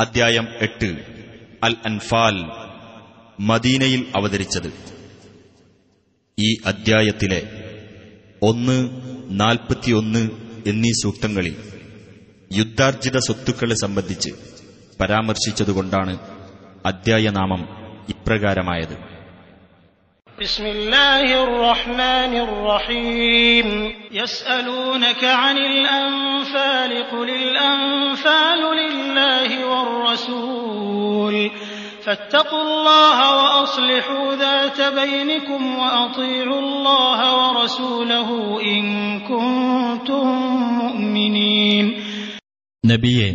അദ്ധ്യായം എട്ട്. അൽ അൻഫാൽ മദീനയിൽ അവതരിച്ചത്. ഈ അദ്ധ്യായത്തിലെ ഒന്ന് നാൽപ്പത്തിയൊന്ന് എന്നീ സൂക്തങ്ങളിൽ യുദ്ധാർജിത സ്വത്തുക്കളെ സംബന്ധിച്ച് പരാമർശിച്ചതുകൊണ്ടാണ് അദ്ധ്യായനാമം ഇപ്രകാരമായത്. بسم الله الرحمن الرحيم يسألونك عن الأنفال قل الأنفال لله والرسول فاتقوا الله وأصلحوا ذات بينكم وأطيعوا الله ورسوله إن كنتم مؤمنين നബിയെ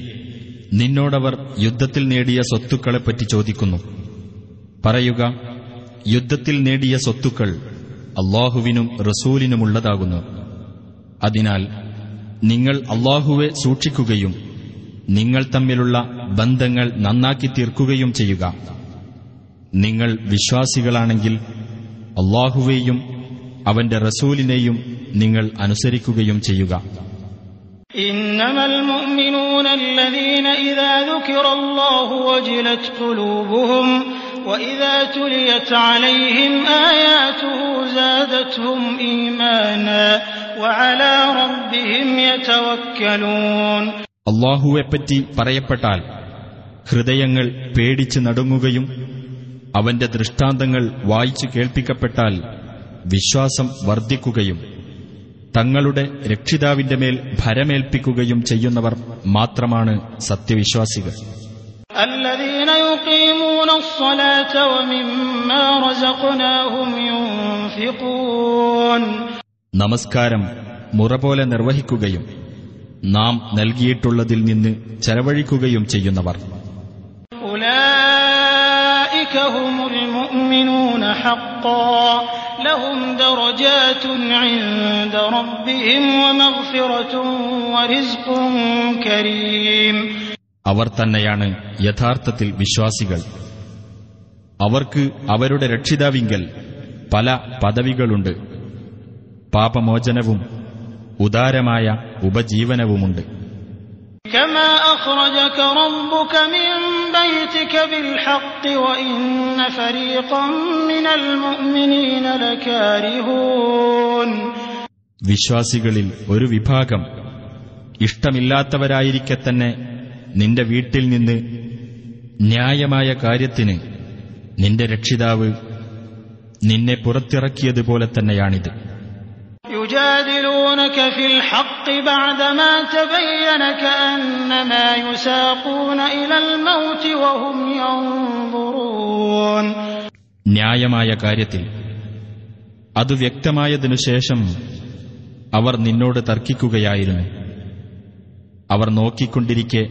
നിന്നോടവർ യുദ്ധത്തിൽ നേടിയ സ്വത്തുക്കളെപ്പറ്റി ചോദിക്കുന്നു പറയുക യുദ്ധത്തിൽ നേടിയ സ്വത്തുക്കൾ അള്ളാഹുവിനും റസൂലിനുമുള്ളതാകുന്നു അതിനാൽ നിങ്ങൾ അള്ളാഹുവെ സൂക്ഷിക്കുകയും നിങ്ങൾ തമ്മിലുള്ള ബന്ധങ്ങൾ നന്നാക്കി തീർക്കുകയും ചെയ്യുക നിങ്ങൾ വിശ്വാസികളാണെങ്കിൽ അള്ളാഹുവേയും അവന്റെ റസൂലിനെയും നിങ്ങൾ അനുസരിക്കുകയും ചെയ്യുക إنما المؤمنون الذين إذا ذكر الله وجلت قلوبهم وإذا تليت عليهم آياته زادتهم إيمانا وعلى ربهم يتوكلون അള്ളാഹുവെപ്പറ്റി പറയപ്പെട്ടാൽ ഹൃദയങ്ങൾ പേടിച്ച് നടുങ്ങുകയും അവന്റെ ദൃഷ്ടാന്തങ്ങൾ വായിച്ചു കേൾപ്പിക്കപ്പെട്ടാൽ വിശ്വാസം വർദ്ധിക്കുകയും തങ്ങളുടെ രക്ഷിതാവിന്റെ മേൽ ഭരമേൽപ്പിക്കുകയും ചെയ്യുന്നവർ മാത്രമാണ് സത്യവിശ്വാസികൾ الذين يقيمون الصلاة ومما رزقناهم ينفقون നമസ്കാരം മുറ പോലെ നിർവഹിക്കുകയും നാം നൽകിയിട്ടുള്ളതിൽ നിന്ന് ചെലവഴിക്കുകയും ചെയ്യുന്നവർ അവർ തന്നെയാണ് യഥാർത്ഥത്തിൽ വിശ്വാസികൾ. അവർക്ക് അവരുടെ രക്ഷിതാവിങ്കൽ പല പദവികളുണ്ട്. പാപമോചനവും ഉദാരമായ ഉപജീവനവുമുണ്ട്. വിശ്വാസികളിൽ ഒരു വിഭാഗം ഇഷ്ടമില്ലാത്തവരായിരിക്കെ തന്നെ നിന്റെ വീട്ടിൽ നിന്ന് ന്യായമായ കാര്യത്തിന് നിന്റെ രക്ഷിതാവ് നിന്നെ പുറത്തിറക്കിയതുപോലെ തന്നെയാണിത് يجادلونك في الحق بعدما تبين كأنما يساقون إلى الموت وهم ينظرون ന്യായമായ കാര്യത്തിൽ അത് വ്യക്തമായതിനു ശേഷം അവർ നിന്നോട് തർക്കിക്കുകയായിരുന്നു അവർ നോക്കിക്കൊണ്ടിരിക്കെ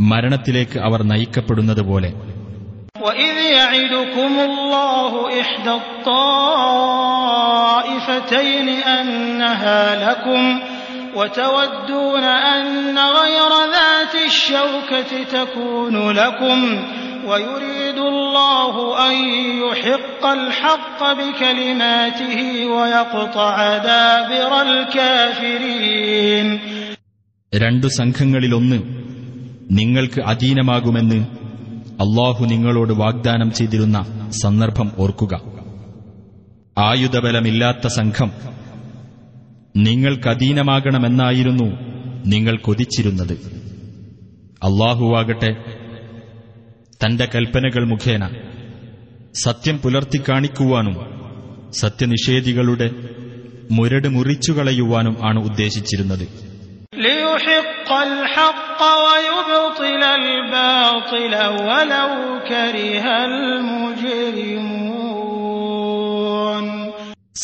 മരണത്തിലേക്ക് അവർ നയിക്കപ്പെടുന്നതുപോലെ وإذ يعدكم الله إحدى الطائفتين أنها لكم وتودون أن غير ذات الشوكة تكون لكم ويريد الله أن يحق الحق بكلماته ويقطع دابر الكافرين രണ്ടു സംഘങ്ങളിലൊന്ന് നിങ്ങൾക്ക് അധീനമാകുമെന്ന് അള്ളാഹു നിങ്ങളോട് വാഗ്ദാനം ചെയ്തിരുന്ന സന്ദർഭം ഓർക്കുക. ആയുധബലമില്ലാത്ത സംഘം നിങ്ങൾക്കധീനമാകണമെന്നായിരുന്നു നിങ്ങൾ കൊതിച്ചിരുന്നത്. അള്ളാഹുവാകട്ടെ തന്റെ കൽപ്പനകൾ മുഖേന സത്യം പുലർത്തി കാണിക്കുവാനും സത്യനിഷേധികളുടെ മുരട് മുറിച്ചുകളയുവാനും ആണ് ഉദ്ദേശിച്ചിരുന്നത്. ലിയുഹിഖ്ഖൽ ഹഖ് الحق ويبطل الباطل ولو كره المجرمون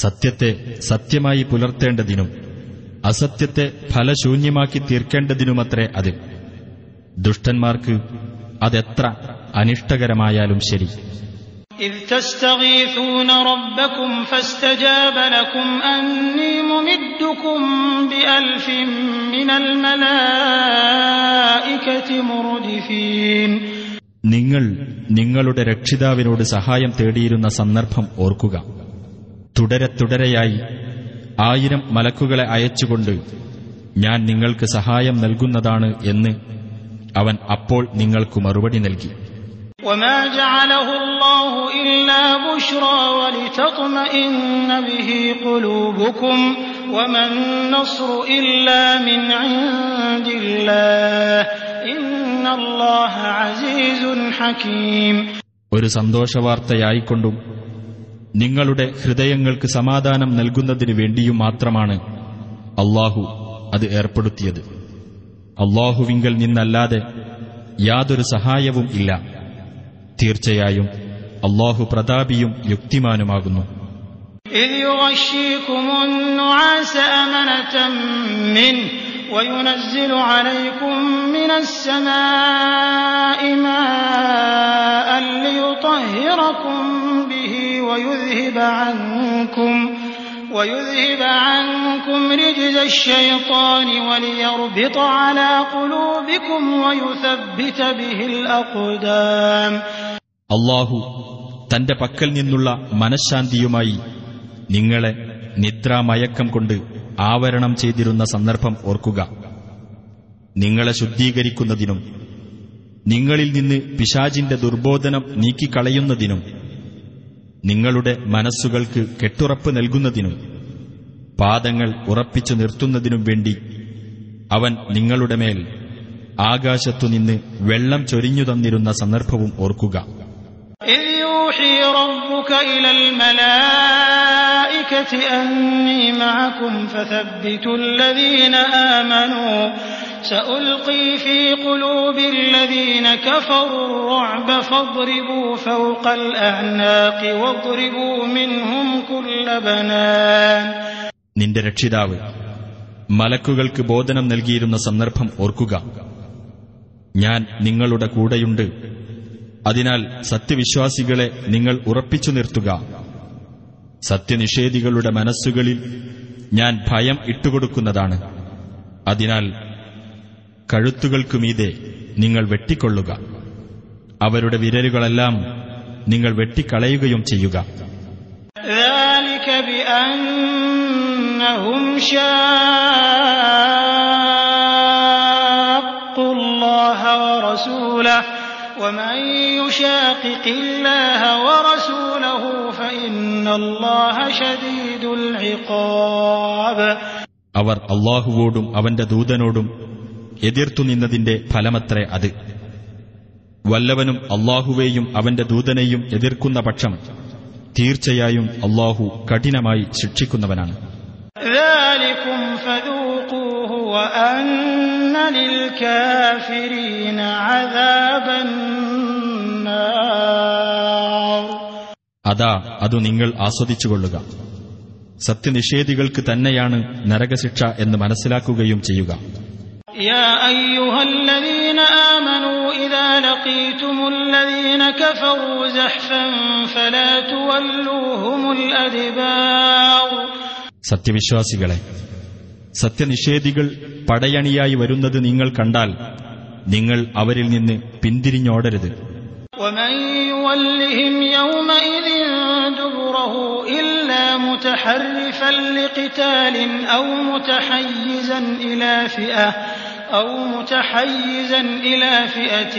സത്യത്തെ സത്യമായി പുലർത്തേണ്ടതിനും അസത്യത്തെ ഫലശൂന്യമാക്കി തീർക്കേണ്ടതിനുമത്രേ അത് ദുഷ്ടന്മാർക്ക് അതെത്ര അനിഷ്ടകരമായാലും ശരി إذ تستغيثون ربكم فاستجاب لكم أني ممدكم بألف من الملائكة مردفين നിങ്ങൾ നിങ്ങളുടെ രക്ഷിതാവിനോട് സഹായം തേടിയിരുന്ന സന്ദർഭം ഓർക്കുക തുടരെ തുടരെയായി ആയിരം മലക്കുകളെ അയച്ചുകൊണ്ട് ഞാൻ നിങ്ങൾക്ക് സഹായം നൽകുന്നതാണ് എന്ന് അവൻ അപ്പോൾ നിങ്ങൾക്കു മറുപടി നൽകി وما جعله الله إلا بشرى ولتطمئن به قلوبكم وما النصر إلا من عند الله إن الله عزيز حكيم ഒരു സന്തോഷവാർത്തയായിക്കൊണ്ടും നിങ്ങളുടെ ഹൃദയങ്ങൾക്ക് സമാധാനം നൽകുന്നതിനു വേണ്ടിയും മാത്രമാണ് അള്ളാഹു അത് ഏർപ്പെടുത്തിയത് അള്ളാഹുവിങ്കൽ നിന്നല്ലാതെ യാതൊരു സഹായവും ഇല്ല തീർച്ചയായും അള്ളാഹു പ്രതാപിയും യുക്തിമാനുമാകുന്നു إذ يغشيكم النعاس أمنة منه وينزل عليكم من السماء ماء ليطهركم به ويذهب عنكم ويذهب عنكم رجز الشيطان وليربط على قلوبكم ويثبت به الأقدام അള്ളാഹു തന്റെ പക്കൽ നിന്നുള്ള മനഃശാന്തിയുമായി നിങ്ങളെ നിദ്രാമയക്കം കൊണ്ട് ആവരണം ചെയ്തിരുന്ന സന്ദർഭം ഓർക്കുക. നിങ്ങളെ ശുദ്ധീകരിക്കുന്നതിനും നിങ്ങളിൽ നിന്ന് പിശാജിന്റെ ദുർബോധനം നീക്കിക്കളയുന്നതിനും നിങ്ങളുടെ മനസ്സുകൾക്ക് കെട്ടുറപ്പ് നൽകുന്നതിനും പാദങ്ങൾ ഉറപ്പിച്ചു നിർത്തുന്നതിനും വേണ്ടി അവൻ നിങ്ങളുടെ മേൽ ആകാശത്തുനിന്ന് വെള്ളം ചൊരിഞ്ഞു തന്നിരുന്ന സന്ദർഭവും ഓർക്കുക. ربك إلى الملائكة أني معكم فثبتوا الذين آمنوا سألقي في قلوب الذين كفروا الرعب فاضربوا فوق الأعناق واضربوا منهم كل بنان നിന്റെ രക്ഷിതാവ് മലക്കുകൾക്ക് ബോധനം നൽകിയിരുന്ന സന്ദർഭം ഓർക്കുക ഞാൻ നിങ്ങളുടെ കൂടെയുണ്ട് അതിനാൽ സത്യവിശ്വാസികളെ നിങ്ങൾ ഉറപ്പിച്ചു നിർത്തുക. സത്യനിഷേധികളുടെ മനസ്സുകളിൽ ഞാൻ ഭയം ഇട്ടുകൊടുക്കുന്നതാണ്. അതിനാൽ കഴുത്തുകൾക്കുമീതെ നിങ്ങൾ വെട്ടിക്കൊള്ളുക. അവരുടെ വിരലുകളെല്ലാം നിങ്ങൾ വെട്ടിക്കളയുകയും ചെയ്യുക. ഹുംഷൂല ومن يشاقق الله ورسوله فإن الله شديد العقاب അവർ അള്ളാഹുവോടും അവന്റെ ദൂതനോടും എതിർത്തു നിന്നതിന്റെ ഫലമത്രേ അത് വല്ലവനും അള്ളാഹുവേയും അവന്റെ ദൂതനെയും എതിർക്കുന്ന പക്ഷം തീർച്ചയായും അള്ളാഹു കഠിനമായി ശിക്ഷിക്കുന്നവനാണ് അതാ അതു നിങ്ങൾ ആസ്വദിച്ചുകൊള്ളുക സത്യനിഷേധികൾക്ക് തന്നെയാണ് നരകശിക്ഷ എന്ന് മനസ്സിലാക്കുകയും ചെയ്യുക يا أيها الذين آمنوا إذا لقيتم الذين كفروا زحفا فلا تولوهم الأدبار സത്യവിശ്വാസികളെ സത്യനിഷേധികൾ പടയണിയായി വരുന്നത് നിങ്ങൾ കണ്ടാൽ നിങ്ങൾ അവരിൽ നിന്ന് പിന്തിരിഞ്ഞോടരുത് ومن يولهم يومئذ دبره إلا متحرفا لقتال أو متحيزا إلى فئة أو متحيزا إلى فئة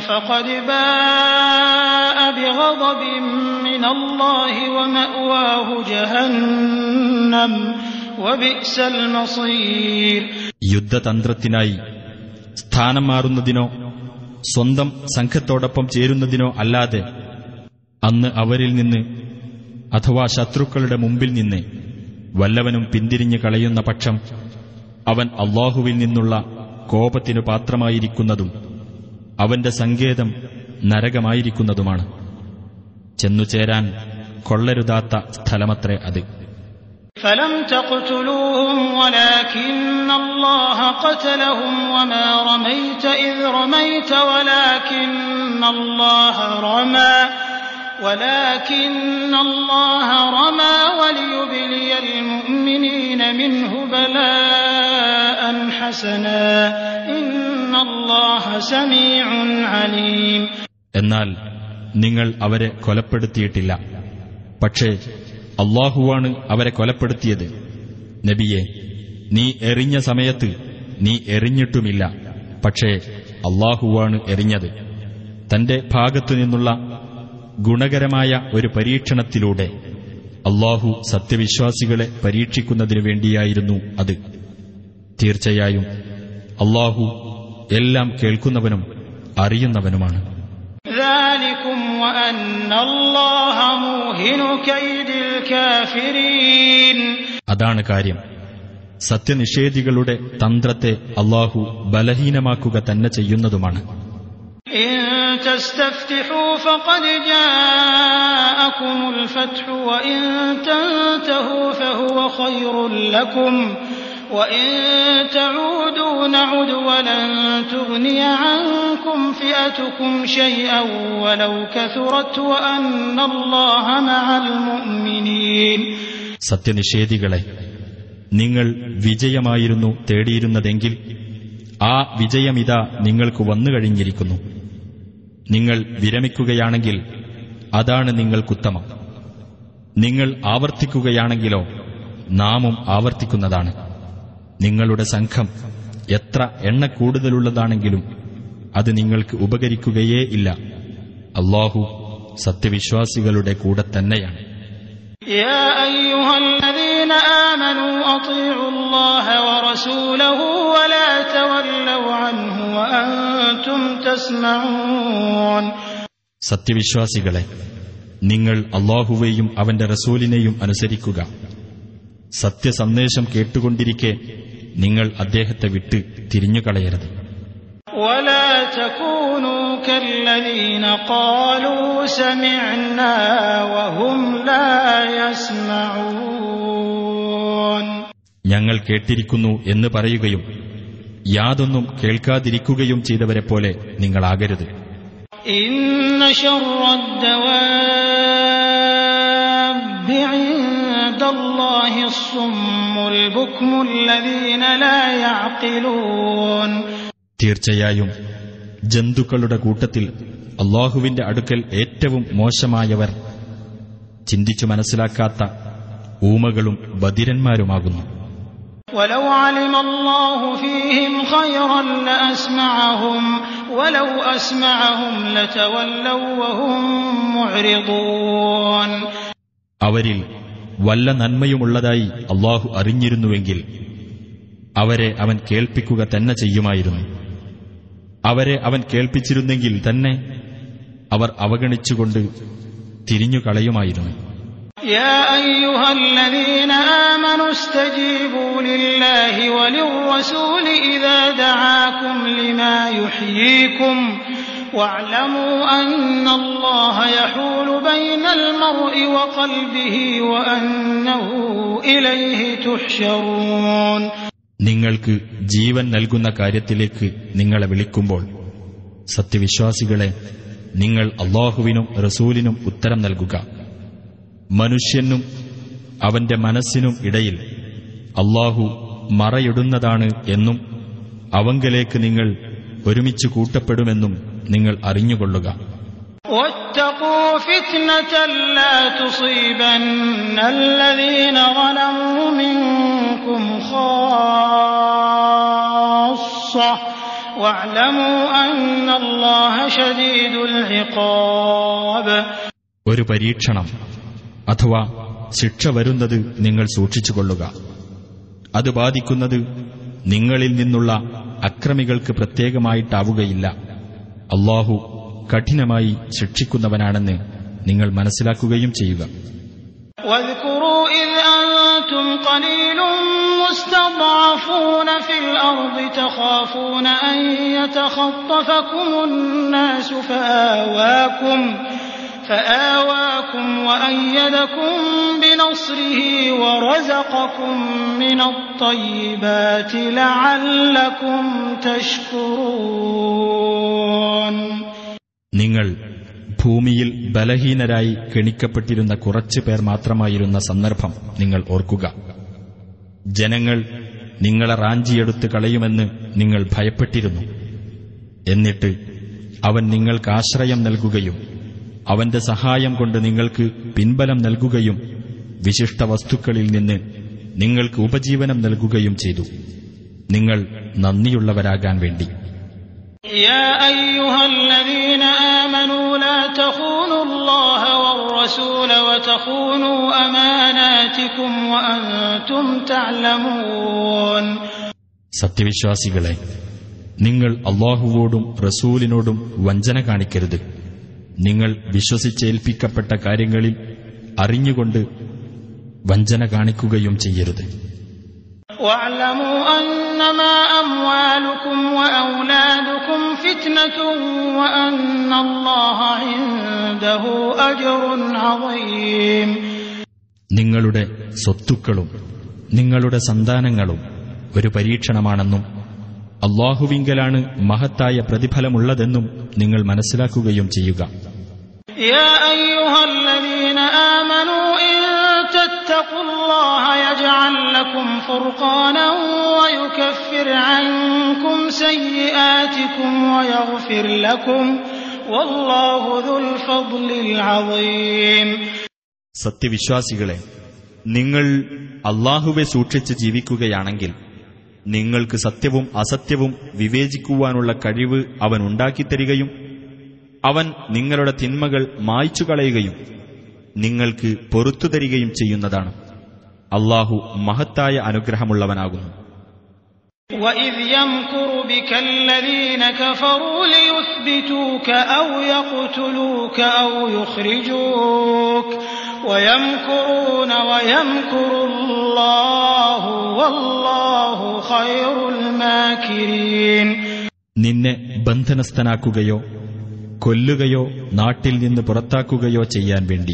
فقد باء بغضب من الله ومأواه جهنم وبئس المصير യുദ്ധതന്ത്രത്തിനായി സ്ഥാനം മാറുന്നതിനോ സ്വന്തം സംഘത്തോടൊപ്പം ചേരുന്നതിനോ അല്ലാതെ അന്ന് അവരിൽ നിന്ന് അഥവാ ശത്രുക്കളുടെ മുമ്പിൽ നിന്ന് വല്ലവനും പിന്തിരിഞ്ഞു കളയുന്ന പക്ഷം അവൻ അള്ളാഹുവിൽ നിന്നുള്ള കോപത്തിനു പാത്രമായിരിക്കുന്നതും അവന്റെ സങ്കേതം നരകമായിരിക്കുന്നതുമാണ്. ചെന്നുചേരാൻ കൊള്ളരുതാത്ത സ്ഥലമത്രേ അത്. فلم تقتلوهم ولكن الله قتلهم وما رميت إذ رميت ولكن الله رمى ولكن الله رمى وليبلي المؤمنين منه بلاء حسنا إن الله سميع عليم എന്നാൽ നിങ്ങൾ അവരെ കൊലപ്പെടുത്തിയിട്ടില്ല പക്ഷേ അള്ളാഹുവാണ് അവരെ കൊലപ്പെടുത്തിയത്. നബിയെ നീ എറിഞ്ഞ സമയത്ത് നീ എറിഞ്ഞിട്ടുമില്ല. പക്ഷേ അള്ളാഹുവാണ് എറിഞ്ഞത്. തന്റെ ഭാഗത്തുനിന്നുള്ള ഗുണകരമായ ഒരു പരീക്ഷണത്തിലൂടെ അള്ളാഹു സത്യവിശ്വാസികളെ പരീക്ഷിക്കുന്നതിനു വേണ്ടിയായിരുന്നു അത്. തീർച്ചയായും അള്ളാഹു എല്ലാം കേൾക്കുന്നവനും അറിയുന്നവനുമാണ്. അതാണ് കാര്യം സത്യനിഷേധികളുടെ തന്ത്രത്തെ അള്ളാഹു ബലഹീനമാക്കുക തന്നെ ചെയ്യുന്നതുമാണ് إن تستفتحوا فقد جاءكم الفتح وإن تنتهوا فهو خير لكم وإن تعودوا نعد ولن تغني عنكم فئتكم شيئا ولو كثرت وأن الله مع المؤمنين സത്യനിഷേധികളെ നിങ്ങൾ വിജയമായിരുന്നു തേടിയിരുന്നതെങ്കിൽ ആ വിജയമിതാ നിങ്ങൾക്ക് വന്നു കഴിഞ്ഞിരിക്കുന്നു നിങ്ങൾ വിരമിക്കുകയാണെങ്കിൽ അതാണ് നിങ്ങൾക്കുത്തമം നിങ്ങൾ ആവർത്തിക്കുകയാണെങ്കിലോ നാമും ആവർത്തിക്കുന്നതാണ് നിങ്ങളുടെ സംഘം എത്ര എണ്ണ കൂടുതലുള്ളതാണെങ്കിലും അത് നിങ്ങൾക്ക് ഉപകരിക്കുകയേ ഇല്ല. അള്ളാഹു സത്യവിശ്വാസികളുടെ കൂടെ തന്നെയാണ്. സത്യവിശ്വാസികളെ നിങ്ങൾ അള്ളാഹുവേയും അവന്റെ റസൂലിനെയും അനുസരിക്കുക. സത്യസന്ദേശം കേട്ടുകൊണ്ടിരിക്കെ നിങ്ങൾ അദ്ദേഹത്തെ വിട്ട് തിരിഞ്ഞുകളയരുത് ولا تكونوا كالذين قالوا سمعنا وهم لا يسمعون ഞങ്ങൾ കേട്ടിരിക്കുന്നു എന്ന് പറയുകയും യാതൊന്നും കേൾക്കാതിരിക്കുകയും ചെയ്തവരെ പോലെ നിങ്ങളാകരുത് إن തീർച്ചയായും ജന്തുക്കളുടെ കൂട്ടത്തിൽ അള്ളാഹുവിന്റെ അടുക്കൽ ഏറ്റവും മോശമായവർ ചിന്തിച്ചു മനസ്സിലാക്കാത്ത ഊമകളും ബദിരന്മാരുമാകുന്നു അവരിൽ വല്ല നന്മയുമുള്ളതായി അള്ളാഹു അറിഞ്ഞിരുന്നുവെങ്കിൽ അവരെ അവൻ കേൾപ്പിക്കുക തന്നെ ചെയ്യുമായിരുന്നു അവരെ അവൻ കേൾപ്പിച്ചിരുന്നെങ്കിൽ തന്നെ അവർ അവഗണിച്ചുകൊണ്ട് തിരിഞ്ഞുകളയുമായിരുന്നു يا أيها الذين آمنوا استجيبوا لله وللرسول إذا دعاكم لما يحييكم واعلموا أن الله يحول بين المرء وقلبه وأنه إليه تحشرون നിങ്ങൾക്ക് ജീവൻ നൽകുന്ന കാര്യത്തിലേക്ക് നിങ്ങളെ വിളിക്കുമ്പോൾ സത്യവിശ്വാസികളെ നിങ്ങൾ അള്ളാഹുവിനും റസൂലിനും ഉത്തരം നൽകുക മനുഷ്യനും അവന്റെ മനസ്സിനും ഇടയിൽ അള്ളാഹു മറയിടുന്നതാണ് എന്നും അവങ്കലേക്ക് നിങ്ങൾ ഒരുമിച്ച് കൂട്ടപ്പെടുമെന്നും നിങ്ങൾ അറിഞ്ഞുകൊള്ളുക. ഒരു പരീക്ഷണം അഥവാ ശിക്ഷ വരുന്നത് നിങ്ങൾ സൂക്ഷിച്ചുകൊള്ളുക. അത് ബാധിക്കുന്നത് നിങ്ങളിൽ നിന്നുള്ള അക്രമികൾക്ക് പ്രത്യേകമായിട്ടാവുകയില്ല. അള്ളാഹു കഠിനമായി ശിക്ഷിക്കുന്നവനാണെന്ന് നിങ്ങൾ മനസ്സിലാക്കുകയും ചെയ്യുക واذكروا إذ أنتم قليل مستضعفون في الأرض تخافون أن يتخطفكم الناس فآواكم فآواكم وأيدكم بنصره ورزقكم من الطيبات لعلكم تشكرون നിങ്ങൾ ഭൂമിയിൽ ബലഹീനരായി കെണിക്കപ്പെട്ടിരുന്ന കുറച്ചു പേർ മാത്രമായിരുന്ന സന്ദർഭം നിങ്ങൾ ഓർക്കുക ജനങ്ങൾ നിങ്ങളെ റാഞ്ചിയെടുത്ത് കളയുമെന്ന് നിങ്ങൾ ഭയപ്പെട്ടിരുന്നു എന്നിട്ട് അവൻ നിങ്ങൾക്ക് ആശ്രയം നൽകുകയും അവന്റെ സഹായം കൊണ്ട് നിങ്ങൾക്ക് പിൻബലം നൽകുകയും വിശിഷ്ട വസ്തുക്കളിൽ നിന്ന് നിങ്ങൾക്ക് ഉപജീവനം നൽകുകയും ചെയ്തു. നിങ്ങൾ നന്ദിയുള്ളവരാകാൻ വേണ്ടി. സത്യവിശ്വാസികളെ നിങ്ങൾ അള്ളാഹുവോടും റസൂലിനോടും വഞ്ചന കാണിക്കരുത്. നിങ്ങൾ വിശ്വസിച്ചേൽപ്പിക്കപ്പെട്ട കാര്യങ്ങളിൽ അറിഞ്ഞുകൊണ്ട് വഞ്ചന കാണിക്കുകയും ചെയ്യരുത്. നിങ്ങളുടെ സ്വത്തുക്കളും നിങ്ങളുടെ സന്താനങ്ങളും ഒരു പരീക്ഷണമാണെന്നും അള്ളാഹുവിങ്കലാണ് മഹത്തായ പ്രതിഫലമുള്ളതെന്നും നിങ്ങൾ മനസ്സിലാക്കുകയും ചെയ്യുക. يا أيها الذين آمنوا إن تتقوا الله يجعل لكم فرقانا ويكفر عنكم سيئاتكم ويغفر لكم والله ذو الفضل العظيم സത്യവിശ്വാസികളെ നിങ്ങൾ അള്ളാഹുവെ സൂക്ഷിച്ച് ജീവിക്കുകയാണെങ്കിൽ നിങ്ങൾക്ക് സത്യവും അസത്യവും വിവേചിക്കുവാനുള്ള കഴിവ് അവൻ ഉണ്ടാക്കിത്തരികയും അവൻ നിങ്ങളുടെ തിന്മകൾ മായ്ച്ചു കളയുകയും നിങ്ങൾക്ക് പൊറത്തു തരികയും ചെയ്യുന്നതാണ് അള്ളാഹു മഹത്തായ അനുഗ്രഹമുള്ളവനാകുന്നു وإذ يمكر بك الذين كفروا ليثبتوك أو يقتلوك أو يخرجوك ويمكرون ويمكر الله والله خير الماكرين നിന്നെ ബന്ധനസ്ഥനാക്കുകയോ കൊല്ലുകയോ നാട്ടിൽ നിന്ന് പുറത്താക്കുകയോ ചെയ്യാൻ വേണ്ടി.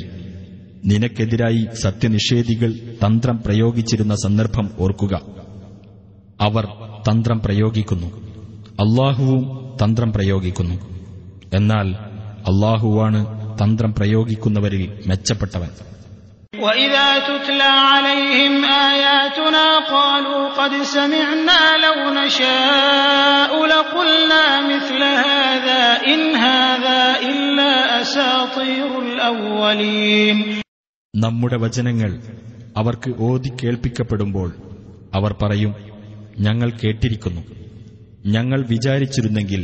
നിനക്കെതിരായി സത്യനിഷേധികൾ തന്ത്രം പ്രയോഗിച്ചിരുന്ന സന്ദർഭം ഓർക്കുക. അവർ തന്ത്രം പ്രയോഗിക്കുന്നു. അള്ളാഹുവും തന്ത്രം പ്രയോഗിക്കുന്നു. എന്നാൽ അള്ളാഹുവാണ് തന്ത്രം പ്രയോഗിക്കുന്നവരിൽ മെച്ചപ്പെട്ടവൻ. وإذا تتلى عليهم آياتنا قالوا قد سمعنا لو نشاء لقلنا مثل هذا إن هذا إلا أساطير الأولين നമ്മുടെ വചനങ്ങൾ അവർക്ക് ഓതി കേൾപ്പിക്കപ്പെടുമ്പോൾ അവർ പറയും ഞങ്ങൾ കേട്ടിരിക്കുന്നു ഞങ്ങൾ വിചാരിച്ചിരുന്നെങ്കിൽ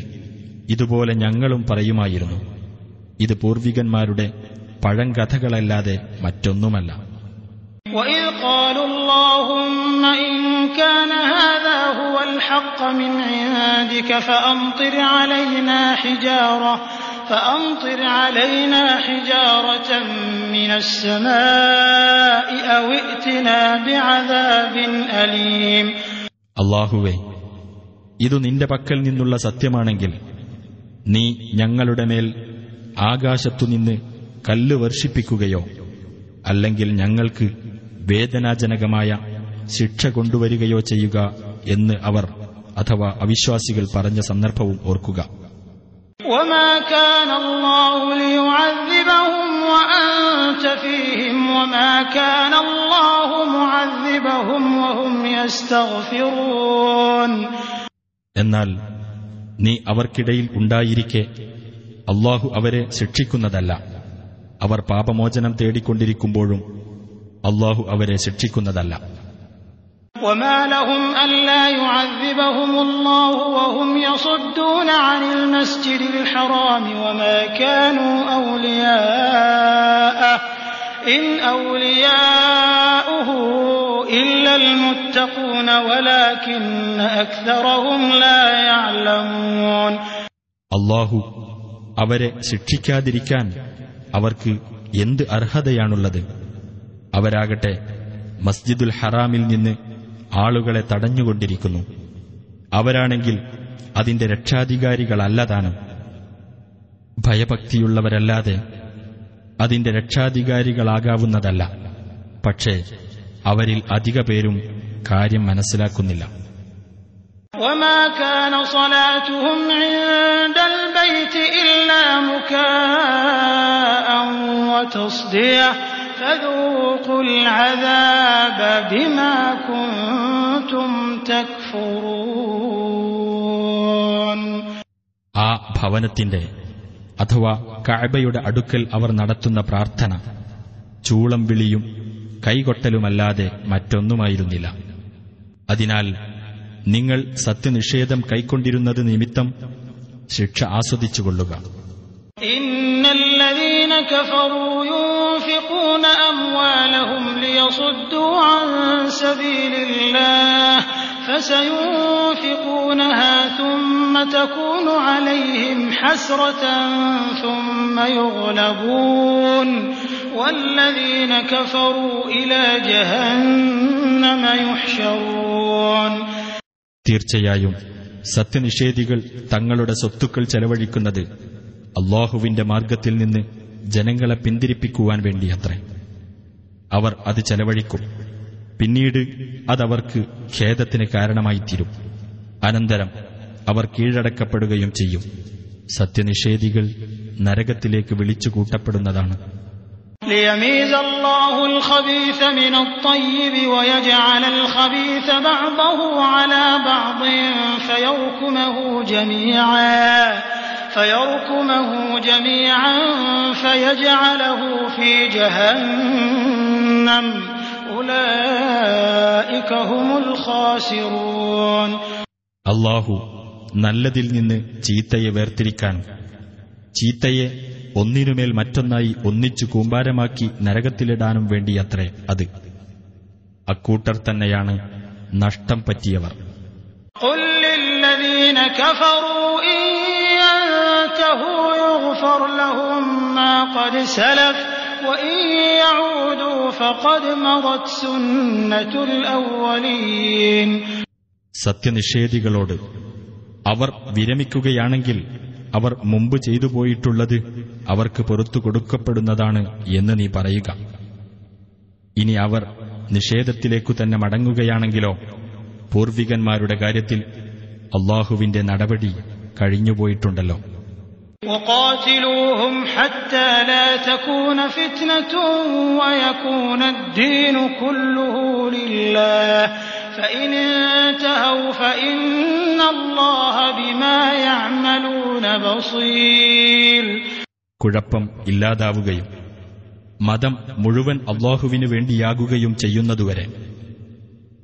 ഇതുപോലെ ഞങ്ങളും പറയുമായിരുന്നു ഇത് പൂർവികന്മാരുടെ പഴങ്കഥകളല്ലാതെ മറ്റൊന്നുമല്ല وإذ قالوا اللهم إن كان هذا هو الحق من عندك فأمطر علينا حجارة فأمطر علينا حجارة من السماء أو ائتنا بعذاب أليم അള്ളാഹുവേ ഇതു നിന്റെ പക്കൽ നിന്നുള്ള സത്യമാണെങ്കിൽ നീ ഞങ്ങളുടെ മേൽ ആകാശത്തുനിന്ന് കല്ല് വർഷിപ്പിക്കുകയോ അല്ലെങ്കിൽ ഞങ്ങൾക്ക് വേദനാജനകമായ ശിക്ഷ കൊണ്ടുവരികയോ ചെയ്യുക എന്ന് അവർ അഥവാ അവിശ്വാസികൾ പറഞ്ഞ സന്ദർഭവും ഓർക്കുക. എന്നാൽ നീ അവർക്കിടയിൽ ഉണ്ടായിരിക്കെ അള്ളാഹു അവരെ ശിക്ഷിക്കുന്നതല്ല. അവർ പാപമോചനം തേടിക്കൊണ്ടിരിക്കുമ്പോഴും അള്ളാഹു അവരെ ശിക്ഷിക്കുന്നതല്ല وما لهم ألا يعذبهم الله وهم يصدون عن المسجد الحرام وما كانوا أولياءه إن أولياؤه إلا المتقون ولكن أكثرهم لا يعلمون അള്ളാഹു അവരെ ശിക്ഷിക്കാതിരിക്കാൻ അവർക്ക് എന്ത് അർഹതയാണുള്ളത്? അവരാകട്ടെ മസ്ജിദുൽ ഹറാമിൽ നിന്ന് ആളുകളെ തടഞ്ഞുകൊണ്ടിരിക്കുന്നു. അവരാണെങ്കിൽ അതിന്റെ രക്ഷാധികാരികളല്ലതാനും. ഭയഭക്തിയുള്ളവരല്ലാതെ അതിന്റെ രക്ഷാധികാരികളാകാവുന്നതല്ല. പക്ഷേ അവരിൽ അധിക പേരും കാര്യം മനസ്സിലാക്കുന്നില്ല. وما كان صلاتهم عند البيت إلا مكاء وتصدية فذوقوا العذاب بما كنتم تكفرون ആ ഭവനത്തിന്റെ അഥവാ കഅബയുടെ അടുക്കൽ അവർ നടത്തുന്ന പ്രാർത്ഥന ചൂളം വിളിയും കൈകൊട്ടലുമല്ലാതെ മറ്റൊന്നുമായിരുന്നില്ല അതിനാൽ നിങ്ങൾ സത്യനിഷേധം കൈക്കൊണ്ടിരുന്നത് നിമിത്തം ശിക്ഷ ആസ്വദിച്ചുകൊള്ളുക إن الذين كفروا ينفقون أموالهم ليصدوا عن سبيل الله فسينفقونها ثم تكون عليهم حسرة ثم يغلبون والذين كفروا إلى جهنم يحشرون തീർച്ചയായും സത്യനിഷേധികൾ തങ്ങളുടെ സ്വത്തുക്കൾ ചെലവഴിക്കുന്നത് അള്ളാഹുവിന്റെ മാർഗത്തിൽ നിന്ന് ജനങ്ങളെ പിന്തിരിപ്പിക്കുവാൻ വേണ്ടിയത്രേ. അവർ അത് ചെലവഴിക്കും. പിന്നീട് അതവർക്ക് ഖേദത്തിന് കാരണമായിത്തീരും. അനന്തരം അവർ കീഴടക്കപ്പെടുകയും ചെയ്യും. സത്യനിഷേധികൾ നരകത്തിലേക്ക് വിളിച്ചു കൂട്ടപ്പെടുന്നതാണ് ليميز الله الخبيث من الطيب ويجعل الخبيث بعضه على بعض فيركمه جميعا فيركمه جميعا فيجعله في جهنم أولئك هم الخاسرون അള്ളാഹു നല്ലതിൽ നിന്ന് ചീത്തയെ വേർതിരിക്കാനും ചീത്തയെ ഒന്നിനുമേൽ മറ്റൊന്നായി ഒന്നിച്ചു കൂമ്പാരമാക്കി നരകത്തിലിടാനും വേണ്ടിയത്രേ അത്. അക്കൂട്ടർ തന്നെയാണ് നഷ്ടം പറ്റിയവർ. സത്യനിഷേധികളോട് അവർ വിരമിക്കുകയാണെങ്കിൽ അവർ മുമ്പ് ചെയ്തു പോയിട്ടുള്ളത് അവർക്ക് പുറത്തു കൊടുക്കപ്പെടുന്നതാണ് എന്ന് നീ പറയുക. ഇനി അവർ നിഷേധത്തിലേക്കു തന്നെ മടങ്ങുകയാണെങ്കിലോ? പൂർവികന്മാരുടെ കാര്യത്തിൽ അള്ളാഹുവിന്റെ നടപടി കഴിഞ്ഞുപോയിട്ടുണ്ടല്ലോ. കുഴപ്പം ഇല്ലാതാവുകയും മതം മുഴുവൻ അള്ളാഹുവിനു വേണ്ടിയാകുകയും ചെയ്യുന്നതുവരെ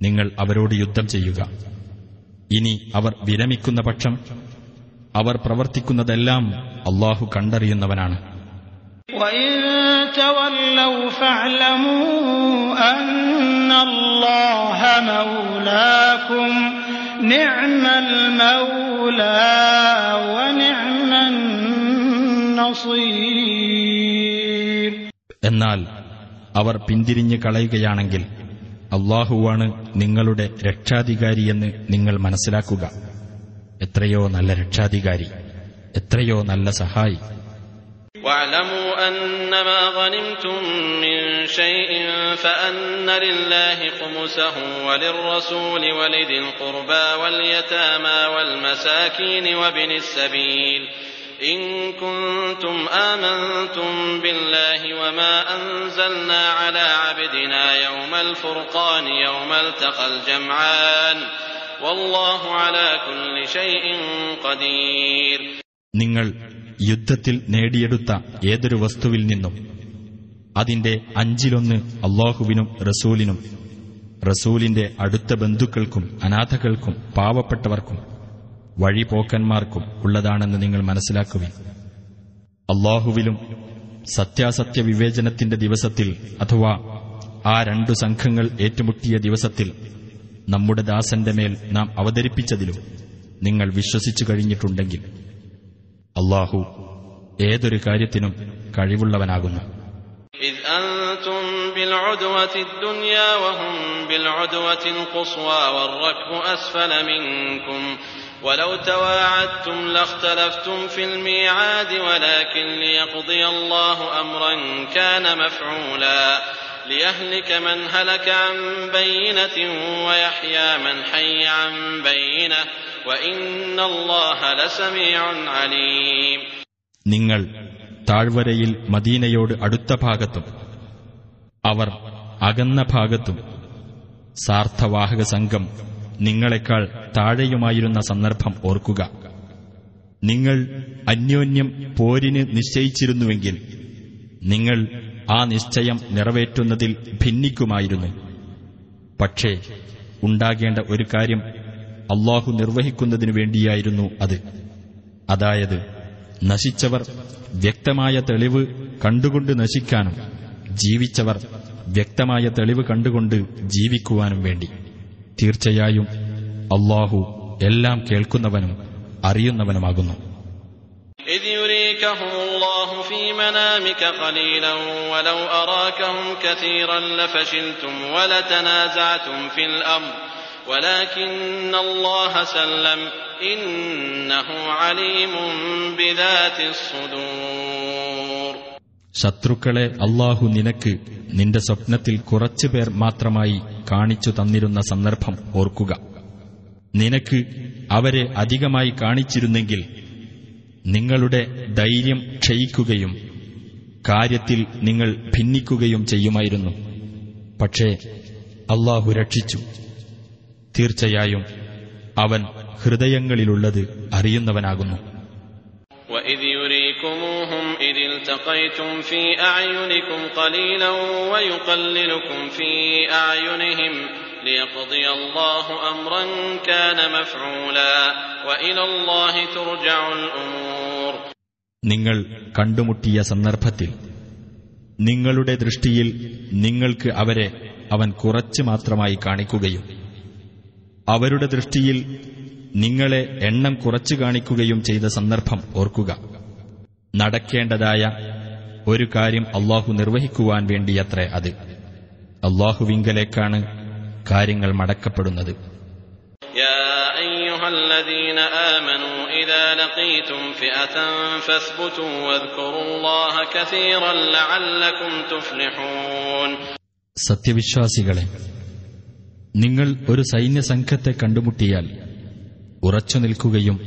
നിങ്ങൾ അവരോട് യുദ്ധം ചെയ്യുക. ഇനി അവർ വിരമിക്കുന്ന പക്ഷം അവർ പ്രവർത്തിക്കുന്നതെല്ലാം അള്ളാഹു കണ്ടറിയുന്നവനാണ് ും. വ എന്നാൽ അവർ പിന്തിരിഞ്ഞു കളയുകയാണെങ്കിൽ അള്ളാഹുവാണ് നിങ്ങളുടെ രക്ഷാധികാരിയെന്ന് നിങ്ങൾ മനസ്സിലാക്കുക എത്രയോ നല്ല രക്ഷാധികാരി എത്രയോ നല്ല സഹായി واعلموا أنما غنمتم من شيء فأن لله خمسه وللرسول ولذي القربى واليتامى والمساكين وابن السبيل إن كنتم آمنتم بالله وما أنزلنا على عبدنا يوم الفرقان يوم التقى الجمعان والله على كل شيء قدير നിങ്ങൾ യുദ്ധത്തിൽ നേടിയെടുത്ത ഏതൊരു വസ്തുവിൽ നിന്നും അതിന്റെ അഞ്ചിലൊന്ന് അള്ളാഹുവിനും റസൂലിനും റസൂലിന്റെ അടുത്ത ബന്ധുക്കൾക്കും അനാഥകൾക്കും പാവപ്പെട്ടവർക്കും വഴിപോക്കന്മാർക്കും ഉള്ളതാണെന്ന് നിങ്ങൾ മനസ്സിലാക്കുവിൻ അള്ളാഹുവിലും സത്യാസത്യ വിവേചനത്തിന്റെ ദിവസത്തിൽ അഥവാ ആ രണ്ടു സംഘങ്ങൾ ഏറ്റുമുട്ടിയ ദിവസത്തിൽ നമ്മുടെ ദാസന്റെ മേൽ നാം അവതരിപ്പിച്ചതിലും നിങ്ങൾ വിശ്വസിച്ചു കഴിഞ്ഞിട്ടുണ്ടെങ്കിൽ അള്ളാഹു ഏതൊരു കാര്യത്തിനും കഴിവുള്ളവനാകുന്നു إذ أنتم بالعدوة الدنيا وهم بالعدوة القصوى والركب أسفل منكم ولو تواعدتم لاختلفتم في الميعاد ولكن ليقضي الله أمرا كان مفعولا ليهلك من هلك عن بينة ويحيى من حي عن بينة وإن الله لسميع عليم നിങ്ങൾ താഴ്വരയിൽ മദീനയോട് അടുത്ത ഭാഗത്തും അവർ അകന്ന ഭാഗത്തും സാർത്ഥവാഹക സംഘം നിങ്ങളെക്കാൾ താഴെയുമായിരുന്ന സന്ദർഭം ഓർക്കുക. നിങ്ങൾ അന്യോന്യം പോരിന് നിശ്ചയിച്ചിരുന്നുവെങ്കിൽ നിങ്ങൾ ആ നിശ്ചയം നിറവേറ്റുന്നതിൽ ഭിന്നിക്കുമായിരുന്നു. പക്ഷേ ഉണ്ടാകേണ്ട ഒരു കാര്യം അള്ളാഹു നിർവഹിക്കുന്നതിനു വേണ്ടിയായിരുന്നു അത്. അതായത് നശിച്ചവർ വ്യക്തമായ തെളിവ് കണ്ടുകൊണ്ട് നശിക്കാനും ജീവിച്ചവർ വ്യക്തമായ തെളിവ് കണ്ടുകൊണ്ട് ജീവിക്കുവാനും വേണ്ടി. തീർച്ചയായും അള്ളാഹു എല്ലാം കേൾക്കുന്നവനും അറിയുന്നവനുമാകുന്നു إذ يريكهم الله في منامك قليلا ولو أراكهم كثيرا لفشلتم ولتنازعتم في الأمر ولكن الله سلم إنه عليم بذات الصدور ശത്രുക്കളെ അള്ളാഹു നിനക്ക് നിന്റെ സ്വപ്നത്തിൽ കുറച്ചുപേർ മാത്രമായി കാണിച്ചു തന്നിരുന്ന സന്ദർഭം ഓർക്കുക. നിനക്ക് അവരെ അധികമായി കാണിച്ചിരുന്നെങ്കിൽ നിങ്ങളുടെ ധൈര്യം ക്ഷയിക്കുകയും കാര്യത്തിൽ നിങ്ങൾ ഭിന്നിക്കുകയും ചെയ്യുമായിരുന്നു. പക്ഷേ അള്ളാഹു രക്ഷിച്ചു. തീർച്ചയായും അവൻ ഹൃദയങ്ങളിലുള്ളത് അറിയുന്നവനാകുന്നു. إذ التقيتم في أعينكم قليلا ويقللكم في أعينهم ليقضي الله أمرا كان مفعولا وإلى الله ترجع الأمور നിങ്ങൾ കണ്ടുമുട്ടിയ സന്ദർഭത്തിൽ നിങ്ങളുടെ ദൃഷ്ടിയിൽ നിങ്ങൾക്ക് അവരെ അവൻ കുറച്ച് മാത്രമായി കാണിക്കുകയും അവരുടെ ദൃഷ്ടിയിൽ നിങ്ങളെ എണ്ണം കുറച്ചു കാണിക്കുകയും ചെയ്ത സന്ദർഭം ഓർക്കുക നടക്കേണ്ടതായ ഒരു കാര്യം അള്ളാഹു നിർവഹിക്കുവാൻ വേണ്ടിയത്ര അത്. അള്ളാഹുവിങ്കലേക്കാണ് കാര്യങ്ങൾ മടക്കപ്പെടുന്നത്. സത്യവിശ്വാസികളെ നിങ്ങൾ ഒരു സൈന്യസംഘത്തെ കണ്ടുമുട്ടിയാൽ ഉറച്ചു നിൽക്കുകയും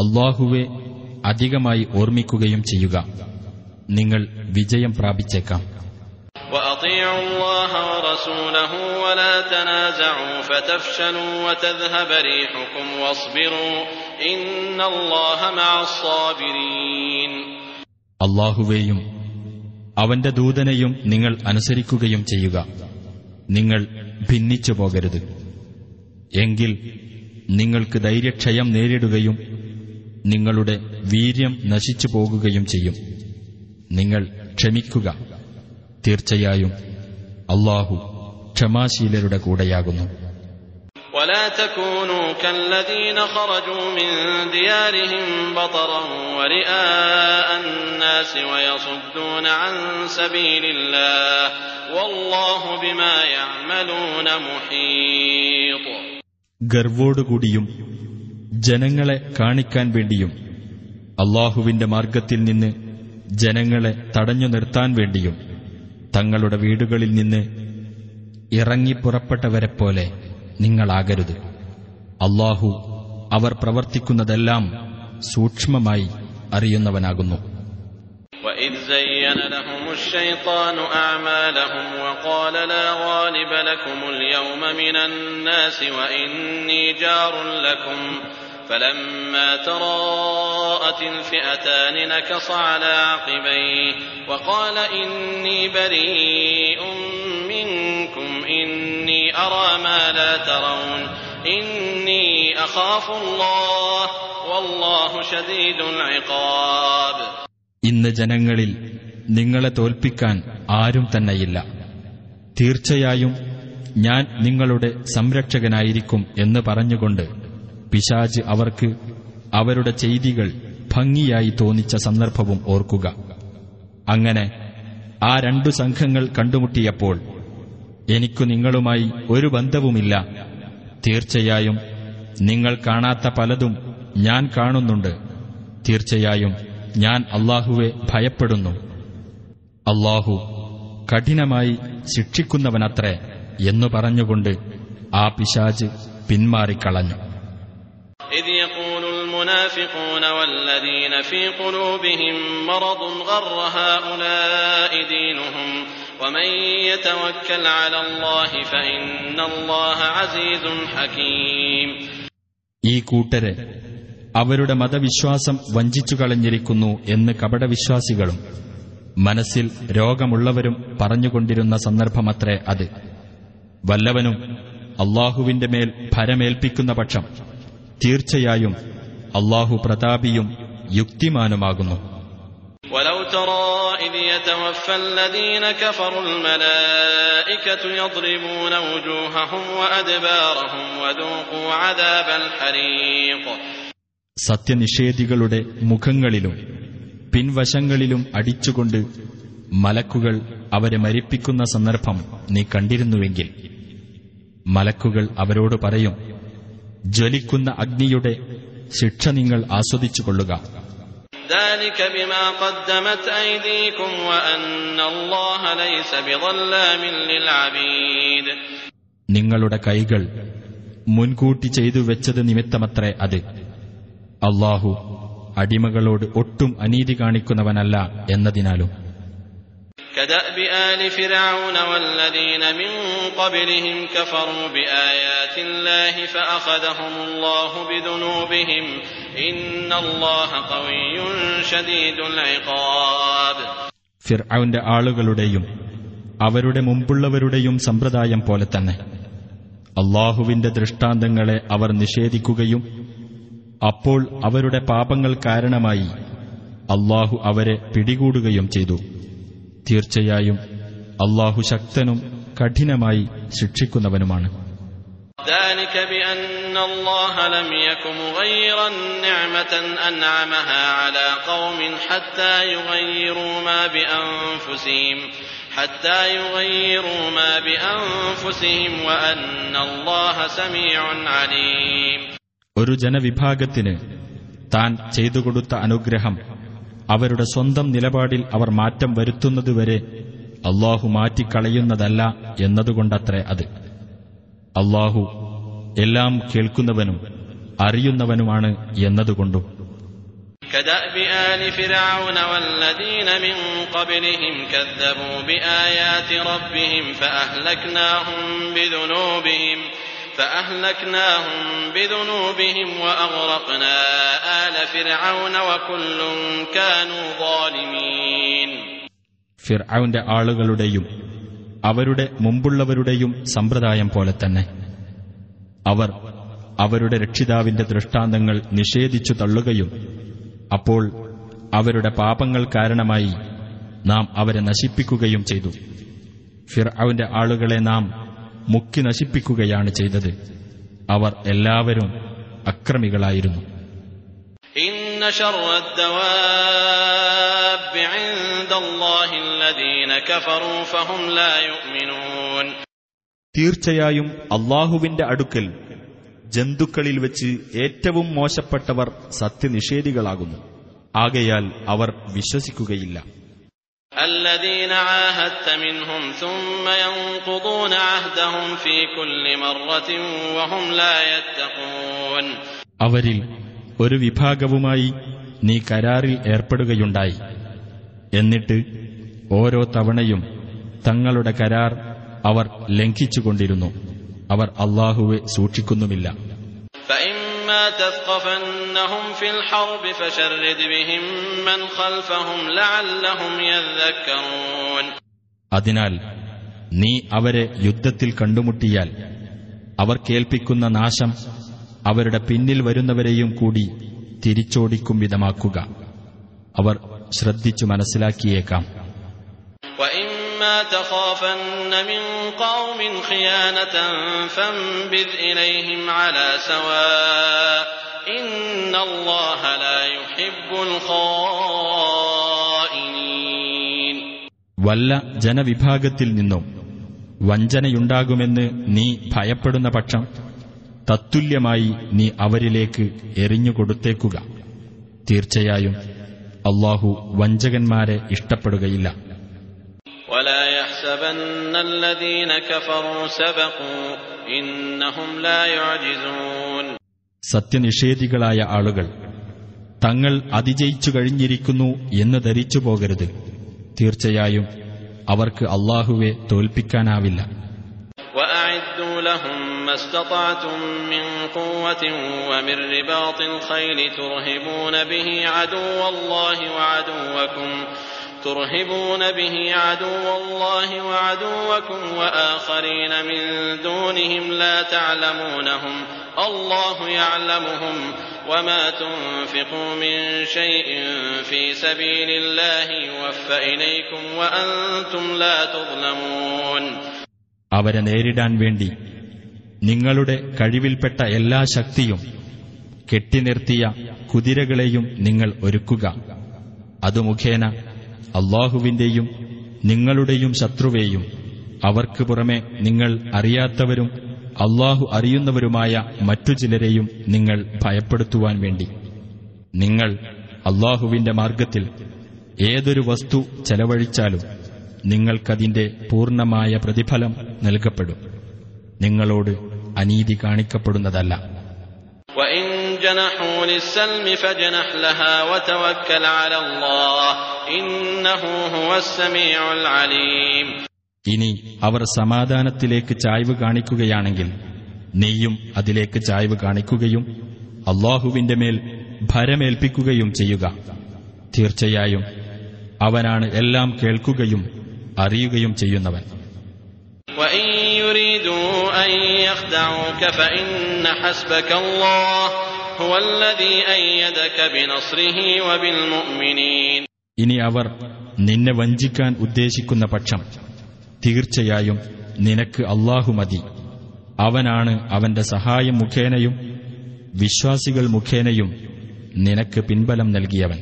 അള്ളാഹുവെ അധികമായി ഓർമ്മിക്കുകയും ചെയ്യുക. നിങ്ങൾ വിജയം പ്രാപിച്ചേക്കാം. അള്ളാഹുവേയും അവന്റെ ദൂതനെയും നിങ്ങൾ അനുസരിക്കുകയും ചെയ്യുക. നിങ്ങൾ ഭിന്നിച്ചു പോകരുത് എങ്കിൽ നിങ്ങൾക്ക് ധൈര്യക്ഷയം നേരിടുകയും നിങ്ങളുടെ വീര്യം നശിച്ചു പോകുകയും ചെയ്യും നിങ്ങൾ ക്ഷമിക്കുക തീർച്ചയായും അള്ളാഹു ക്ഷമാശീലരുടെ കൂടെയാകുന്നു ولا تكونوا كالذين خرجوا من ديارهم بطرا ورئاء الناس ويصدون عن سبيل الله والله بما يعملون محيط ഗർവോടുകൂടിയും ജനങ്ങളെ കാണിക്കാൻ വേണ്ടിയും അള്ളാഹുവിന്റെ മാർഗത്തിൽ നിന്ന് ജനങ്ങളെ തടഞ്ഞു നിർത്താൻ വേണ്ടിയും തങ്ങളുടെ വീടുകളിൽ നിന്ന് ഇറങ്ങിപ്പുറപ്പെട്ടവരെപ്പോലെ നിങ്ങളാകരുത് അള്ളാഹു അവർ പ്രവർത്തിക്കുന്നതെല്ലാം സൂക്ഷ്മമായി അറിയുന്നവനാകുന്നു وإذ زين لهم الشيطان أعمالهم وقال لا غالب لكم اليوم من الناس وإني جار لكم فلما تراءت الفئتان نكص على عقبيه وقال إني بريء منكم إني أرى ما لا ترون إني أخاف الله والله شديد العقاب ഇന്ന് ജനങ്ങളിൽ നിങ്ങളെ തോൽപ്പിക്കാൻ ആരും തന്നെയില്ല തീർച്ചയായും ഞാൻ നിങ്ങളുടെ സംരക്ഷകനായിരിക്കും എന്ന് പറഞ്ഞുകൊണ്ട് പിശാജ് അവർക്ക് അവരുടെ ചെയ്തികൾ ഭംഗിയായി തോന്നിച്ച സന്ദർഭവും ഓർക്കുക. അങ്ങനെ ആ രണ്ടു സംഘങ്ങൾ കണ്ടുമുട്ടിയപ്പോൾ എനിക്കു നിങ്ങളുമായി ഒരു ബന്ധവുമില്ല. തീർച്ചയായും നിങ്ങൾ കാണാത്ത പലതും ഞാൻ കാണുന്നുണ്ട്. തീർച്ചയായും ഞാൻ അള്ളാഹുവെ ഭയപ്പെടുന്നു. അള്ളാഹു കഠിനമായി ശിക്ഷിക്കുന്നവനത്രേ എന്നു പറഞ്ഞുകൊണ്ട് ആ പിശാജ് പിന്മാറിക്കളഞ്ഞു. إذ يقول المنافقون والذين في قلوبهم مرض غر هؤلاء دينهم ومن يتوكل على الله فإن الله عزيز حكيم ഈ കൂട്ടരെ അവരുടെ മതവിശ്വാസം വഞ്ചിച്ചു കളഞ്ഞിരിക്കുന്നു എന്ന് കപടവിശ്വാസികളും മനസ്സിൽ രോഗമുള്ളവരും പറഞ്ഞുകൊണ്ടിരുന്ന സന്ദർഭമത്രേ അത് വല്ലവനും അള്ളാഹുവിന്റെ മേൽ ഭരമേൽപ്പിക്കുന്ന പക്ഷം തീർച്ചയായും അള്ളാഹു പ്രതാപിയും യുക്തിമാനുമാകുന്നു ولو ترى إذ يتوفى الذين كفروا الملائكة يضربون وجوههم وأدبارهم وذوقوا عذاب الحريق സത്യനിഷേധികളുടെ മുഖങ്ങളിലും പിൻവശങ്ങളിലും അടിച്ചുകൊണ്ട് മലക്കുകൾ അവരെ മരിപ്പിക്കുന്ന സന്ദർഭം നീ കണ്ടിരുന്നുവെങ്കിൽ മലക്കുകൾ അവരോട് പറയും ജ്വലിക്കുന്ന അഗ്നിയുടെ ശിക്ഷ നിങ്ങൾ ആസ്വദിച്ചു കൊള്ളുക നിങ്ങളുടെ കൈകൾ മുൻകൂട്ടി ചെയ്തു വെച്ചത് നിമിത്തമത്രേ അത്. അള്ളാഹു അടിമകളോട് ഒട്ടും അനീതി കാണിക്കുന്നവനല്ല എന്നതിനാലും. كدأب آل فرعون والذين من قبلهم كفروا بآيات الله فأخذهم الله بذنوبهم إن الله قوي شديد العقاب ഫിർഔന്റെ ആളുകളുടെയും അവരുടെ മുമ്പുള്ളവരുടെയും സമ്പ്രദായം പോലെ തന്നെ അള്ളാഹുവിന്റെ ദൃഷ്ടാന്തങ്ങളെ അവർ നിഷേധിക്കുകയും അപ്പോൾ അവരുടെ പാപങ്ങൾ കാരണമായി അള്ളാഹു അവരെ പിടികൂടുകയും ചെയ്തു തീർച്ചയായും അള്ളാഹു ശക്തനും കഠിനമായി ശിക്ഷിക്കുന്നവനുമാണ് ذلك بأن الله لم يك مغيرا نعمة أنعمها على قوم حتى يغيروا ما بأنفسهم حتى يغيروا ما بأنفسهم وأن الله سميع عليم ഒരു ജനവിഭാഗത്തിന് താൻ ചെയ്തു കൊടുത്ത അനുഗ്രഹം അവരുടെ സ്വന്തം നിലപാടിൽ അവർ മാറ്റം വരുത്തുന്നതുവരെ അള്ളാഹു മാറ്റിക്കളയുന്നതല്ല എന്നതുകൊണ്ടത്രേ അത് അള്ളാഹു എല്ലാം കേൾക്കുന്നവനും അറിയുന്നവനുമാണ് എന്നതുകൊണ്ടും كدأب آل فرعون والذين من قبلهم كذبوا بآيات ربهم فأهلكناهم بذنوبهم فأهلكناهم بذنوبهم وأغرقنا آل فرعون وكل كانوا ظالمين ഫിർഔന്റെ ആളുകളുടെയും അവരുടെ മുമ്പുള്ളവരുടെയും സമ്പ്രദായം പോലെ തന്നെ അവർ അവരുടെ രക്ഷിതാവിന്റെ ദൃഷ്ടാന്തങ്ങൾ നിഷേധിച്ചു തള്ളുകയും അപ്പോൾ അവരുടെ പാപങ്ങൾ കാരണമായി നാം അവരെ നശിപ്പിക്കുകയും ചെയ്തു ഫിർഔന്റെ ആളുകളെ നാം മുക്കി നശിപ്പിക്കുകയാണ് ചെയ്തത്. അവർ എല്ലാവരും അക്രമികളായിരുന്നു. തീർച്ചയായും അള്ളാഹുവിന്റെ അടുക്കൽ ജന്തുക്കളിൽ വെച്ച് ഏറ്റവും മോശപ്പെട്ടവർ സത്യനിഷേധികളാകുന്നു. ആകയാൽ അവർ വിശ്വസിക്കുകയില്ല. الذين عاهدت منهم ثم ينقضون عهدهم في كل مرة وهم لا يتقون അവരിൽ ഒരു വിഭാഗവുമായി നീ കരാറിൽ ഏർപ്പെടുകയുണ്ടായി എന്നിട്ട് ഓരോ തവണയും തങ്ങളുടെ കരാർ അവർ ലംഘിച്ചുകൊണ്ടിരുന്നു അവർ അള്ളാഹുവെ സൂക്ഷിക്കുന്നുമില്ല فإما تثقفنهم في الحرب فشرد بهم من خلفهم لعلهم يذكرون അതിനാൽ നീ അവരെ യുദ്ധത്തിൽ കണ്ടുമുട്ടിയാൽ അവർ കേൾപ്പിക്കുന്ന നാശം അവരുടെ പിന്നിൽ വരുന്നവരെയും കൂടി തിരിച്ചോടിക്കും വിധമാക്കുക അവർ ശ്രദ്ധിച്ചു മനസ്സിലാക്കിയേക്കാം وإما تخافن من قوم خيانة فانبذ إليهم على سواء إن الله لا يحب الخائنين വല്ല ജനവിഭാഗത്തിൽ നിന്നും വഞ്ചനയുണ്ടാകുമെന്ന് നീ ഭയപ്പെടുന്ന പക്ഷം തത്തുല്യമായി നീ അവരിലേക്ക് എറിഞ്ഞുകൊടുത്തേക്കുക തീർച്ചയായും അള്ളാഹു വഞ്ചകന്മാരെ ഇഷ്ടപ്പെടുകയില്ല ولا يحسبن الذين كفروا سبقوا إنهم لا يعجزون സത്യനിഷേധികളായ ആളുകൾ തങ്ങൾ അതിജയിച്ചു കഴിഞ്ഞിരിക്കുന്നു എന്ന് ധരിച്ചു പോകരുത് തീർച്ചയായും അവർക്ക് അള്ളാഹുവെ തോൽപ്പിക്കാനാവില്ല وأعدوا لهم ما استطعتم من قوة ومن رباط الخيل ترهبون به عدو الله وعدوكم ترهبون به عدو الله وعدوكم وآخرين من دونهم لا تعلمونهم الله يعلمهم وما تنفقوا من شيء في سبيل الله يوفى إليكم وأنتم لا تظلمون അവരെ നേരിടാൻ വേണ്ടി നിങ്ങളുടെ കഴിവിൽപ്പെട്ട എല്ലാ ശക്തിയും കെട്ടിനിർത്തിയ കുതിരകളെയും നിങ്ങൾ ഒരുക്കുക അതു മുഖേന അള്ളാഹുവിന്റെയും നിങ്ങളുടെയും ശത്രുവേയും അവർക്ക് പുറമെ നിങ്ങൾ അറിയാത്തവരും അള്ളാഹു അറിയുന്നവരുമായ മറ്റു ചിലരെയും നിങ്ങൾ ഭയപ്പെടുത്തുവാൻ വേണ്ടി. നിങ്ങൾ അള്ളാഹുവിന്റെ മാർഗത്തിൽ ഏതൊരു വസ്തു ചെലവഴിച്ചാലും നിങ്ങൾക്കതിന്റെ പൂർണമായ പ്രതിഫലം നൽകപ്പെടും. നിങ്ങളോട് അനീതി കാണിക്കപ്പെടുന്നതല്ല. جنحوا للسلم فاجنح لها وتوكل على الله إنه هو السميع العليم ഇനി അവർ സമാധാനത്തിലേക്ക് ചായ്വ് കാണിക്കുകയാണെങ്കിൽ നീയും അതിലേക്ക് ചായ്വ് കാണിക്കുകയും അള്ളാഹുവിന്റെ മേൽ ഭരമേൽപ്പിക്കുകയും ചെയ്യുക തീർച്ചയായും അവനാണ് എല്ലാം കേൾക്കുകയും അറിയുകയും ചെയ്യുന്നവൻ وإن يريدوا أن يخدعوك فإن حسبك الله هو الذي أيدك بنصره وبالمؤمنين ഇനി അവർ നിന്നെ വഞ്ചിക്കാൻ ഉദ്ദേശിക്കുന്ന പക്ഷം തീർച്ചയായും നിനക്ക് അള്ളാഹു മതി അവനാണ് അവന്റെ സഹായം മുഖേനയും വിശ്വാസികൾ മുഖേനയും നിനക്ക് പിൻബലം നൽകിയവൻ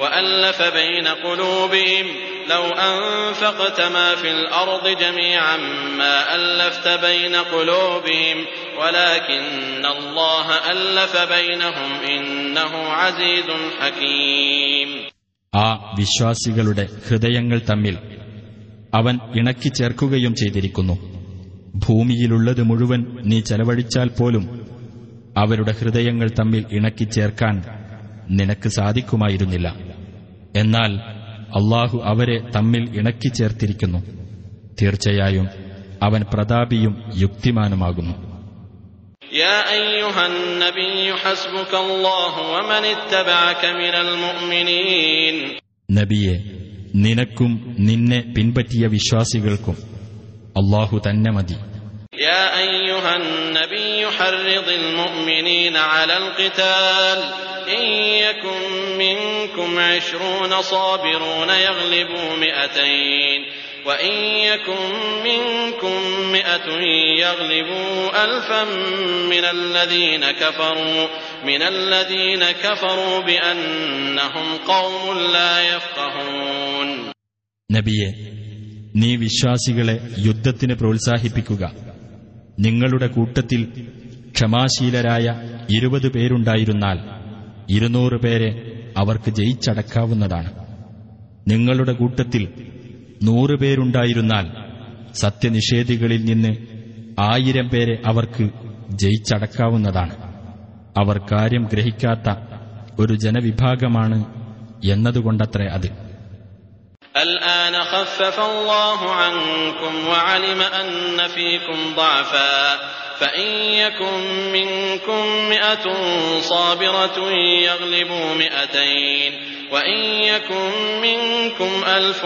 وألف بين قلوبهم لو أنفقت ما في الأرض جميعا ما ألفت بين قلوبهم ولكن الله ألف بينهم إنه عزيز حكيم ആ വിശ്വാസികളുടെ ഹൃദയങ്ങൾ തമ്മിൽ അവൻ ഇണക്കി ചേർക്കുകയും ചെയ്തിരിക്കുന്നു ഭൂമിയിലുള്ളത് മുഴുവൻ നീ ചെലവഴിച്ചാൽ പോലും അവരുടെ ഹൃദയങ്ങൾ തമ്മിൽ ഇണക്കി ചേർക്കാൻ നിനക്ക് സാധിക്കുമായിരുന്നില്ല എന്നാൽ അള്ളാഹു അവരെ തമ്മിൽ ഇണക്കി ചേർത്തിരിക്കുന്നു തീർച്ചയായും അവൻ പ്രതാപിയും യുക്തിമാനുമാകുന്നു يا أيها النبي حسبك الله ومن اتبعك من المؤمنين നബിയെ നിനക്കും നിന്നെ പിൻപറ്റിയ വിശ്വാസികൾക്കും അള്ളാഹു തന്നെ മതി يا أيها النبي حرض المؤمنين على القتال إن يكن منكم عشرون صابرون يغلبوا مئتين وإن يكن منكم مئة يغلبوا ألفا من الذين كفروا من الذين كفروا بأنهم قوم لا يفقهون നബിയെ നീ വിശ്വാസികളെ യുദ്ധത്തിന് പ്രോത്സാഹിപ്പിക്കുക നിങ്ങളുടെ കൂട്ടത്തിൽ ക്ഷമാശീലരായ ഇരുപത് പേരുണ്ടായിരുന്നാൽ ഇരുന്നൂറ് പേരെ അവർക്ക് ജയിച്ചടക്കാവുന്നതാണ് നിങ്ങളുടെ കൂട്ടത്തിൽ നൂറ് പേരുണ്ടായിരുന്നാൽ സത്യനിഷേധികളിൽ നിന്ന് ആയിരം പേരെ അവർക്ക് ജയിച്ചടക്കാവുന്നതാണ് അവർ കാര്യം ഗ്രഹിക്കാത്ത ഒരു ജനവിഭാഗമാണ് എന്നതുകൊണ്ടത്രേ അത് الآن خفف الله عنكم وعلم أن فيكم ضعفا فإن يكن منكم مئة صابرة يغلبوا مئتين وإن يكن منكم ألف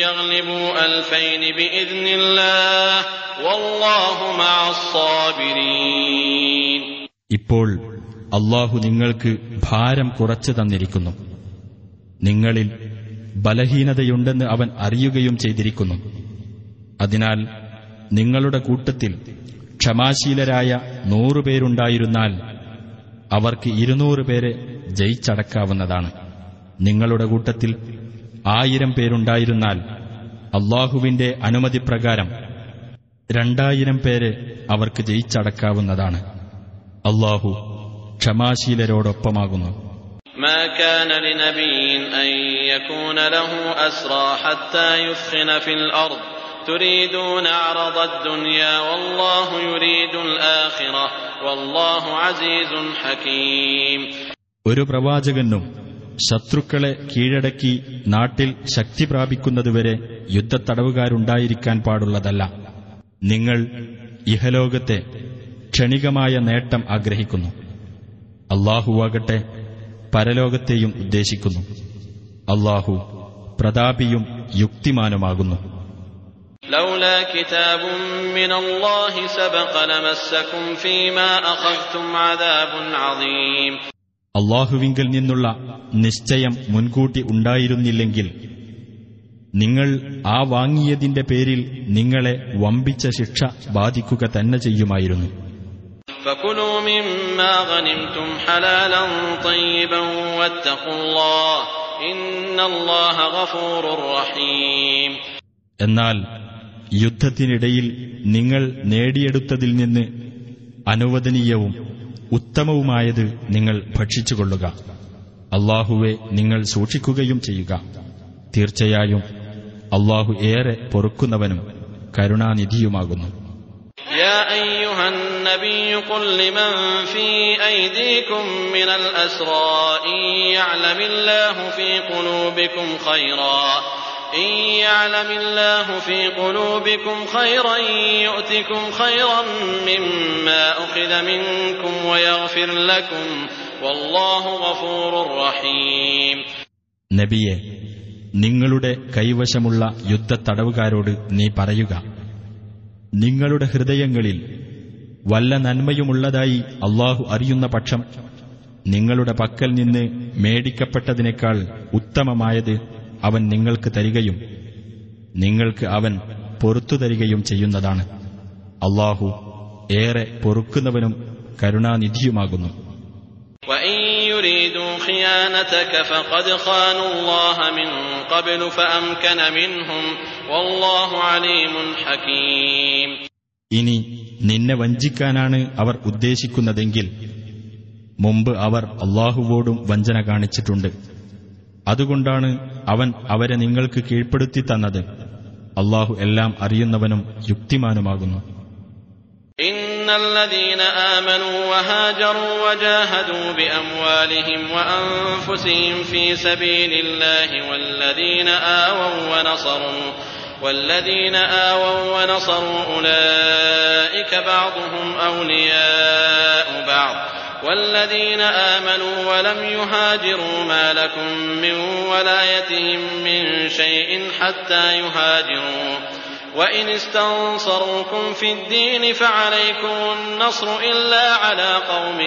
يغلبوا ألفين بإذن الله والله مع الصابرين ഇപ്പോൾ അള്ളാഹു നിങ്ങൾക്ക് ഭാരം കുറച്ചു തന്നിരിക്കുന്നു നിങ്ങളിൽ ബലഹീനതയുണ്ടെന്ന് അവൻ അറിയുകയും ചെയ്തിരിക്കുന്നു അതിനാൽ നിങ്ങളുടെ കൂട്ടത്തിൽ ക്ഷമാശീലരായ നൂറുപേരുണ്ടായിരുന്നാൽ അവർക്ക് ഇരുന്നൂറ് പേരെ ജയിച്ചടക്കാവുന്നതാണ് നിങ്ങളുടെ കൂട്ടത്തിൽ ആയിരം പേരുണ്ടായിരുന്നാൽ അള്ളാഹുവിന്റെ അനുമതിപ്രകാരം രണ്ടായിരം പേരെ അവർക്ക് ജയിച്ചടക്കാവുന്നതാണ് അള്ളാഹു ക്ഷമാശീലരോടൊപ്പമാകുന്നു ما كان لنبي أن يكون له أسرى حتى يثخن في الأرض تريدون عرض الدنيا والله يريد الآخرة والله عزيز حكيم ഒരു പ്രവാചകനും ശത്രുക്കളെ കീഴടക്കി നാട്ടിൽ ശക്തി പ്രാപിക്കുന്നതുവരെ യുദ്ധത്തടവുകാരുണ്ടായിരിക്കാൻ പാടുള്ളതല്ല നിങ്ങൾ ഇഹലോകത്തെ ക്ഷണികമായ നേട്ടം ആഗ്രഹിക്കുന്നു അള്ളാഹുവാകട്ടെ പരലോകത്തെയും ഉദ്ദേശിക്കുന്നു അള്ളാഹു പ്രതാപിയും യുക്തിമാനുമാകുന്നു لولا كتاب من الله سبق لمسكم فيما أخذتم عذاب عظيم അള്ളാഹുവിങ്കിൽ നിന്നുള്ള നിശ്ചയം മുൻകൂട്ടി ഉണ്ടായിരുന്നില്ലെങ്കിൽ നിങ്ങൾ ആ വാങ്ങിയതിന്റെ പേരിൽ നിങ്ങളെ വമ്പിച്ച ശിക്ഷ ബാധിക്കുക തന്നെ ചെയ്യുമായിരുന്നു فكلوا مما غنمتم حلالا طيبا واتقوا الله إن الله غفور رحيم എന്നാൽ യുദ്ധത്തിനിടയിൽ നിങ്ങൾ നേടിയെടുത്തതിൽ നിന്ന് അനുവദനീയവും ഉത്തമവുമായത് നിങ്ങൾ ഭക്ഷിച്ചുകൊള്ളുക അള്ളാഹുവെ നിങ്ങൾ സൂക്ഷിക്കുകയും ചെയ്യുക തീർച്ചയായും അള്ളാഹു ഏറെ പൊറുക്കുന്നവനും കരുണാനിധിയുമാകുന്നു يا أيها النبي قل لمن في أيديكم من الأسرى إن يعلم الله في قلوبكم خيرا إن يعلم الله في قلوبكم خيرا يؤتكم خيرا مما أخذ منكم ويغفر لكم والله غفور رحيم നബിയെ നിങ്ങളുടെ കൈവശമുള്ള യുദ്ധത്തടവുകാരോട് നീ പറയുക നിങ്ങളുടെ ഹൃദയങ്ങളിൽ വല്ല നന്മയുമുള്ളതായി അള്ളാഹു അറിയുന്ന പക്ഷം നിങ്ങളുടെ പക്കൽ നിന്ന് മേടിക്കപ്പെട്ടതിനേക്കാൾ ഉത്തമമായത് അവൻ നിങ്ങൾക്ക് തരികയും നിങ്ങൾക്ക് അവൻ പൊറത്തു തരികയും ചെയ്യുന്നതാണ്. അള്ളാഹു ഏറെ പൊറുക്കുന്നവനും കരുണാനിധിയുമാകുന്നു. ഇനി നിന്നെ വഞ്ചിക്കാനാണ് അവർ ഉദ്ദേശിക്കുന്നതെങ്കിൽ മുമ്പ് അവർ അള്ളാഹുവോടും വഞ്ചന കാണിച്ചിട്ടുണ്ട്. അതുകൊണ്ടാണ് അവൻ അവരെ നിങ്ങൾക്ക് കീഴ്പ്പെടുത്തി തന്നത് അള്ളാഹു എല്ലാം അറിയുന്നവനും യുക്തിമാനുമാകുന്നു إن الذين آمنوا وهاجروا وجاهدوا بأموالهم وأنفسهم في سبيل الله والذين آووا ونصروا والذين آووا ونصروا أولئك بعضهم أولياء بعض والذين آمنوا ولم يهاجروا ما لكم من ولايتهم من شيء حتى يهاجروا وإن استنصروكم في الدين فعليكم النصر إلا على قوم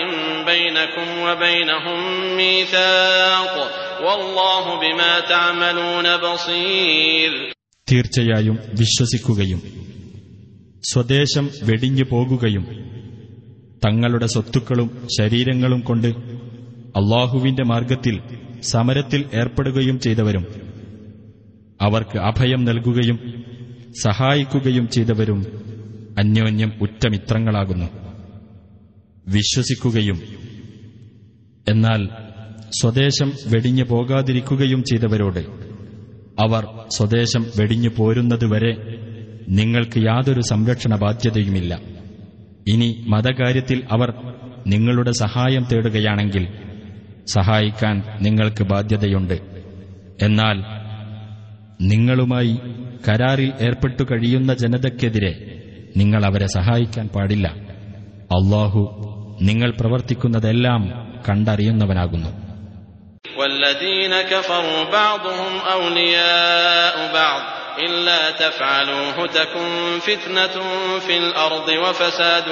بينكم وبينهم ميثاق والله بما تعملون بصير തീർച്ചയായും വിശ്വസിക്കുകയും സ്വദേശം വെടിഞ്ഞു പോകുകയും തങ്ങളുടെ സ്വത്തുക്കളും ശരീരങ്ങളും കൊണ്ട് അള്ളാഹുവിന്റെ മാർഗത്തിൽ സമരത്തിൽ ഏർപ്പെടുകയും ചെയ്തവരും. അവർക്ക് അഭയം നൽകുകയും സഹായിക്കുകയും ചെയ്തവരും അന്യോന്യം ഉറ്റമിത്രങ്ങളാകുന്നു വിശ്വസിക്കുകയും എന്നാൽ സ്വദേശം വെടിഞ്ഞു പോകാതിരിക്കുകയും ചെയ്തവരോട് അവർ സ്വദേശം വെടിഞ്ഞു പോരുന്നതുവരെ നിങ്ങൾക്ക് യാതൊരു സംരക്ഷണ ബാധ്യതയുമില്ല. ഇനി മതകാര്യത്തിൽ അവർ നിങ്ങളുടെ സഹായം തേടുകയാണെങ്കിൽ സഹായിക്കാൻ നിങ്ങൾക്ക് ബാധ്യതയുണ്ട് എന്നാൽ നിങ്ങളുമായി കരാറിൽ ഏർപ്പെട്ടു കഴിയുന്ന ജനതയ്ക്കെതിരെ നിങ്ങൾ അവരെ സഹായിക്കാൻ പാടില്ല അള്ളാഹു നിങ്ങൾ പ്രവർത്തിക്കുന്നതെല്ലാം കണ്ടറിയുന്നവനാകുന്നു والذين كفروا بعضهم أولياء بعض إلا تفعلوه تكن فتنة في الأرض وفساد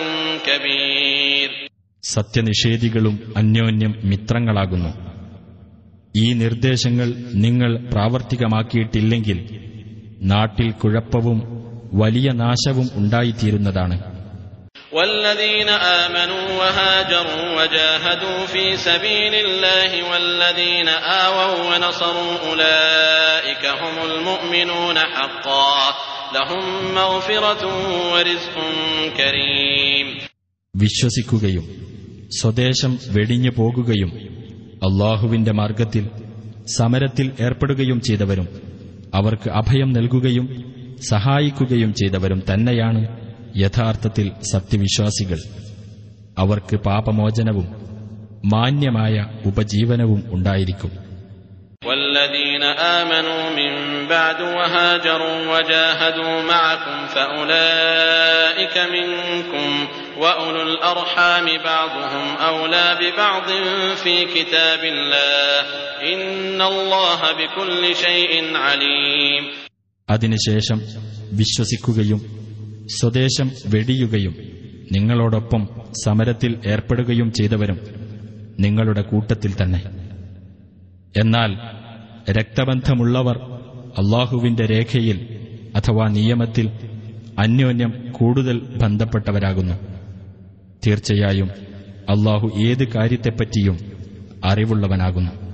كبير സത്യനിഷേധികളും അന്യോന്യം മിത്രങ്ങളാകുന്നു ഈ നിർദ്ദേശങ്ങൾ നിങ്ങൾ പ്രാവർത്തികമാക്കിയിട്ടില്ലെങ്കിൽ നാട്ടിൽ കുഴപ്പവും വലിയ നാശവും ഉണ്ടായിത്തീരുന്നതാണ് والذين آمنوا وهاجروا وجاهدوا في سبيل الله والذين آووا ونصروا أولئك هم المؤمنون حقا لهم مغفرة ورزق كريم വിശ്വസിക്കുകയും സ്വദേശം വെടിഞ്ഞു പോകുകയും അള്ളാഹുവിന്റെ മാർഗത്തിൽ സമരത്തിൽ ഏർപ്പെടുകയും ചെയ്തവരും അവർക്ക് അഭയം നൽകുകയും സഹായിക്കുകയും ചെയ്തവരും തന്നെയാണ് യഥാർത്ഥത്തിൽ സത്യവിശ്വാസികൾ അവർക്ക് പാപമോചനവും മാന്യമായ ഉപജീവനവും ഉണ്ടായിരിക്കും والذين آمنوا من بعد وهاجروا وجاهدوا معكم فأولئك منكم وأولو الأرحام بعضهم أولى ببعض في كتاب الله إن الله بكل شيء عليم അതിനുശേഷം വിശ്വസിക്കുകയും സ്വദേശം വെടിയുകയും നിങ്ങളോടൊപ്പം സമരത്തിൽ ഏർപ്പെടുകയും ചെയ്തവരും നിങ്ങളുടെ കൂട്ടത്തിൽ തന്നെ. എന്നാൽ രക്തബന്ധമുള്ളവർ അള്ളാഹുവിന്റെ രേഖയിൽ അഥവാ നിയമത്തിൽ അന്യോന്യം കൂടുതൽ ബന്ധപ്പെട്ടവരാകുന്നു. തീർച്ചയായും അള്ളാഹു ഏത് കാര്യത്തെപ്പറ്റിയും അറിവുള്ളവനാകുന്നു.